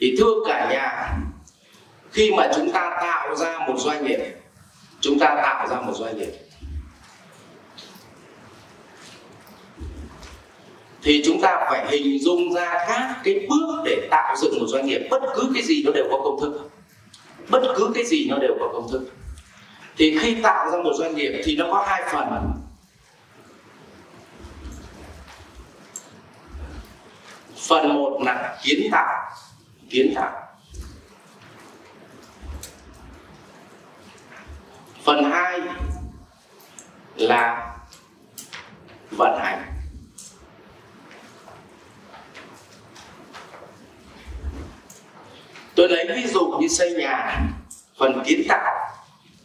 thì thưa cả nhà, khi mà chúng ta tạo ra một doanh nghiệp, chúng ta tạo ra một doanh nghiệp, thì chúng ta phải hình dung ra các cái bước để tạo dựng một doanh nghiệp. Bất cứ cái gì nó đều có công thức. Bất cứ cái gì nó đều có công thức. Thì khi tạo ra một doanh nghiệp thì nó có hai phần. Phần một là kiến tạo kiến tạo. Phần hai là vận hành. Tôi lấy ví dụ như xây nhà. Phần kiến tạo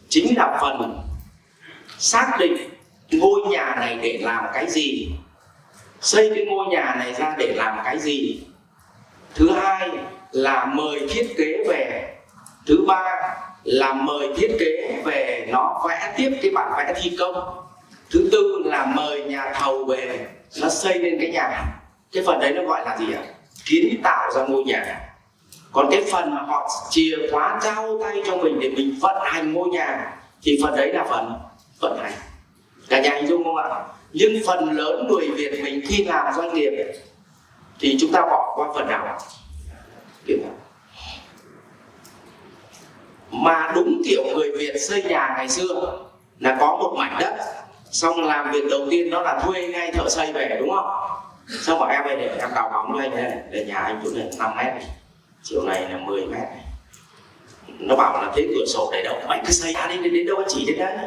chính là phần xác định ngôi nhà này để làm cái gì. Xây cái ngôi nhà này ra để làm cái gì. Thứ hai là mời thiết kế về. Thứ ba là mời thiết kế về nó vẽ tiếp cái bản vẽ thi công. Thứ tư là mời nhà thầu về nó xây lên cái nhà. Cái phần đấy nó gọi là gì ạ? Kiến tạo ra ngôi nhà. Còn cái phần mà họ chìa khóa trao tay cho mình để mình vận hành ngôi nhà, thì phần đấy là phần vận hành. Cả nhà hình dung không ạ? Nhưng phần lớn người việt mình khi làm doanh nghiệp thì chúng ta bỏ qua phần nào kiểu nào mà đúng kiểu người việt xây nhà ngày xưa là có một mảnh đất xong làm việc đầu tiên đó là thuê ngay thợ xây về đúng không? Xong bảo em ơi để em đào bóng cho anh này để nhà anh chỗ này 5 mét này chiều này là 10 mét này. Nó bảo là thế cửa sổ để đâu? Anh cứ xây ra đi đến, đến đâu anh chỉ đến đấy?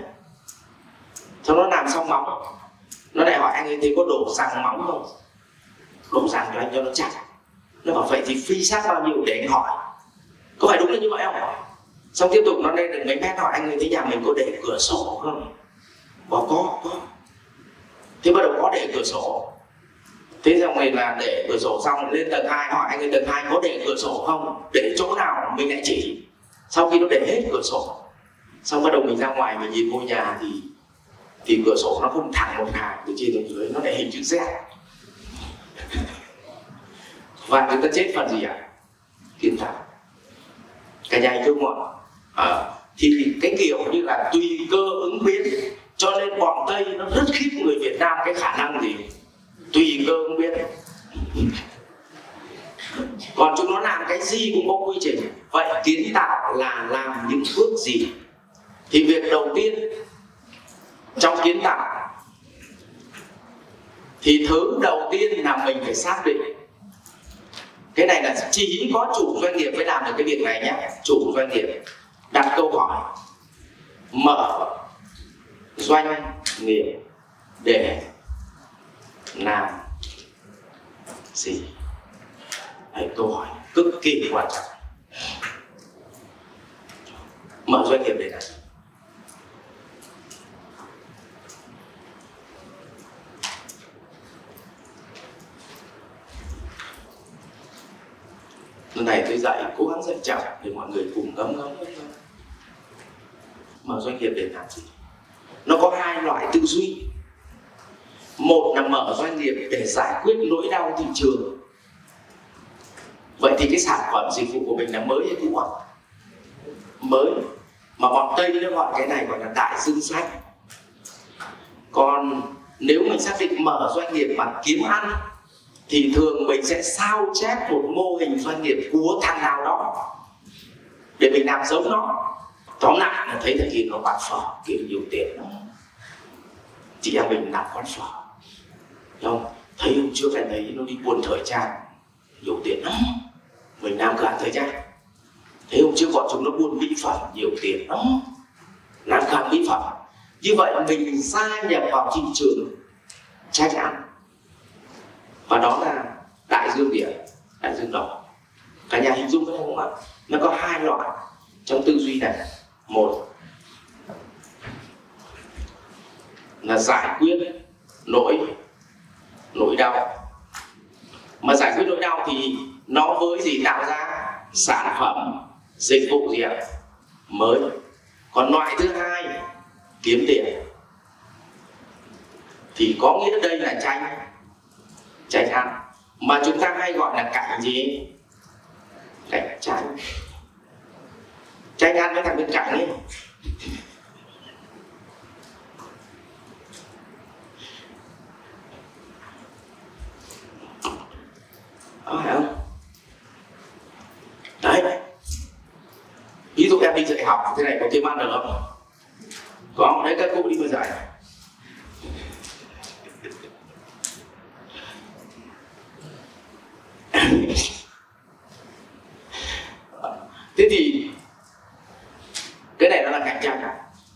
Xong nó làm xong móng nó lại hỏi anh ấy thì có đổ răng móng không? Đổ răng cho anh cho nó chắc nó bảo vậy thì phi sát bao nhiêu để anh hỏi. Có phải đúng là như vậy không? Xong tiếp tục nó lên được mấy mét hỏi anh người thấy nhà mình có để cửa sổ không? Bảo có có. Thế bắt đầu có để cửa sổ. Thế xong rồi là để cửa sổ xong, lên tầng 2 hỏi anh người tầng 2 có để cửa sổ không? Để chỗ nào mình lại chỉ? Sau khi nó để hết cửa sổ, xong bắt đầu mình ra ngoài mình nhìn ngôi nhà thì thì cửa sổ nó không thẳng một hàng từ trên xuống dưới, nó để hình chữ Z và chúng ta chết phần gì à? ạ à? kiến tạo cả nhà chung không à, thì cái kiểu như là tùy cơ ứng biến cho nên bọn tây nó rất khiếp người việt nam cái khả năng gì? Tùy cơ ứng biến. Còn chúng nó làm cái gì cũng có quy trình. Vậy kiến tạo là làm những bước gì? Thì việc đầu tiên trong kiến tạo thì thứ đầu tiên là mình phải xác định cái này là chỉ có chủ doanh nghiệp mới làm được cái việc này nhé. Chủ doanh nghiệp đặt câu hỏi mở doanh nghiệp để làm gì? Đấy, câu hỏi cực kỳ quan trọng. Mở doanh nghiệp để làm lần này tôi dạy cố gắng dạy chậm để mọi người cùng ngấm ngấm. Mở doanh nghiệp để làm gì nó có hai loại tư duy. Một là mở doanh nghiệp để giải quyết nỗi đau thị trường. Vậy thì cái sản phẩm dịch vụ của mình là mới hay cũ ạ mới. Mà bọn tây nó gọi cái này gọi là đại dương sách còn nếu mình xác định mở doanh nghiệp mà kiếm ăn thì thường mình sẽ sao chép một mô hình doanh nghiệp của thằng nào đó để mình làm giống nó. Tóm lại là thấy thằng kia nó bán phở, kiếm nhiều tiền. Lắm chị em mình làm quán phở. Không? Thấy hôm trước anh thấy nó đi buôn thời trang, nhiều tiền lắm. Mình làm cửa hàng thời trang. Thấy hôm trước bọn chúng nó buôn mỹ phẩm, nhiều tiền lắm. Làm cửa hàng mỹ phẩm. Như vậy mình gia nhập vào thị trường trái chắn và đó là đại dương biển, đại dương đỏ. Cả nhà hình dung cái không ạ? Nó có hai loại trong tư duy này. Một là giải quyết nỗi nỗi đau. Mà giải quyết nỗi đau thì nó với gì tạo ra? Sản phẩm, dịch vụ gì ạ? Mới. Còn loại thứ hai, kiếm tiền. Thì có nghĩa đây là tranh tranh ăn mà chúng ta hay gọi là cảnh gì? Cảnh tranh ăn với thằng bên cạnh ấy. Có phải không? Đấy. Ví dụ em đi dạy học, thế này có kiếm ăn được không? Có đấy, các cô đi mà dạy thế thì cái này nó là cạnh tranh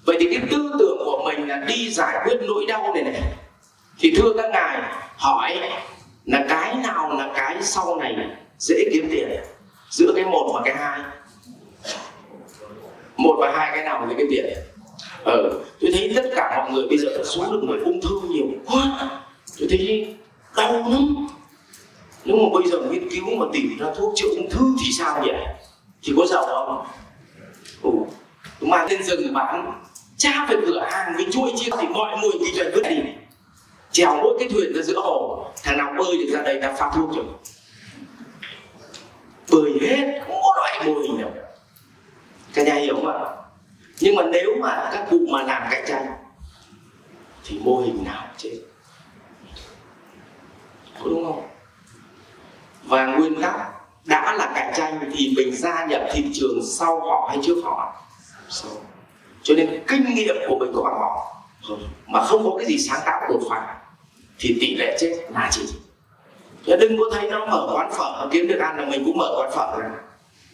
vậy thì cái tư tưởng của mình là đi giải quyết nỗi đau này này. Thì thưa các ngài, hỏi là cái nào là cái sau này dễ kiếm tiền? Giữa cái một và cái hai. Một và hai cái nào dễ kiếm tiền? Ờ tôi thấy tất cả mọi người bây giờ số lượng người ung thư nhiều quá. Tôi thấy đau lắm. Nếu mà bây giờ nghiên cứu mà tìm ra thuốc chữa ung thư thì sao nhỉ? Thì có giàu không? Ừ. mang lên rừng bán cha phải cửa hàng với chuỗi chia thì mọi người kinh doanh vứt đi trèo mỗi cái thuyền ra giữa hồ, thằng nào bơi được ra đây đã phát thuốc rồi. Bơi hết, không có loại mô hình nào cả nhà hiểu không ạ? Nhưng mà nếu mà các cụ mà làm cạnh tranh, thì mô hình nào chết. Có đúng không? Và nguyên tắc đã là cạnh tranh thì mình gia nhập thị trường sau họ hay trước họ sau cho nên kinh nghiệm của mình có bằng họ mà không có cái gì sáng tạo đột phá, thì tỷ lệ chết là chỉ Thế. Đừng có thấy nó mở quán phở nó kiếm được ăn là mình cũng mở quán phở ra.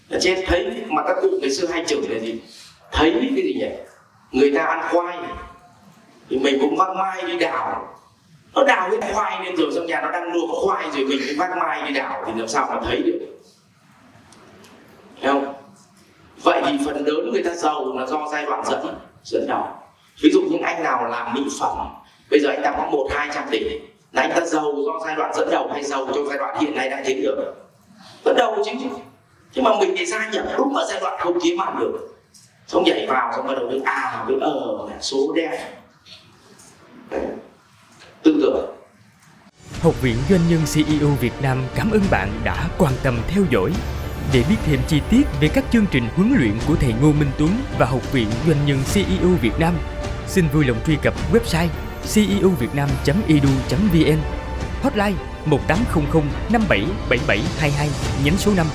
Là chết. Thấy mà các cụ ngày xưa hay chửi là gì? Thấy cái gì nhỉ? Người ta ăn khoai thì mình cũng vác mai đi đào. Nó đào cái khoai lên rồi trong nhà nó đang luộc khoai rồi mình vác mai đi đào, thì làm sao mà thấy được? Thấy không? Vậy thì phần lớn người ta giàu là do giai đoạn dẫn dẫn đầu ví dụ những anh nào làm mỹ phẩm, bây giờ anh ta có một, hai trăm tỷ. Là anh ta giàu do giai đoạn dẫn đầu hay giàu trong giai đoạn hiện nay đang kiếm được dẫn đầu chứ. Nhưng mà mình thì gia nhập đúng ở giai đoạn không kiếm ăn được. Xong nhảy vào, xong bắt đầu với a với ờ số đen. Tư tưởng. Học viện Doanh nhân CEO Việt Nam cảm ơn bạn đã quan tâm theo dõi. Để biết thêm chi tiết về các chương trình huấn luyện của thầy Ngô Minh Tuấn và Học viện Doanh nhân CEO Việt Nam, xin vui lòng truy cập website ceovietnam.edu.vn Hotline 1800 577722 nhánh số 5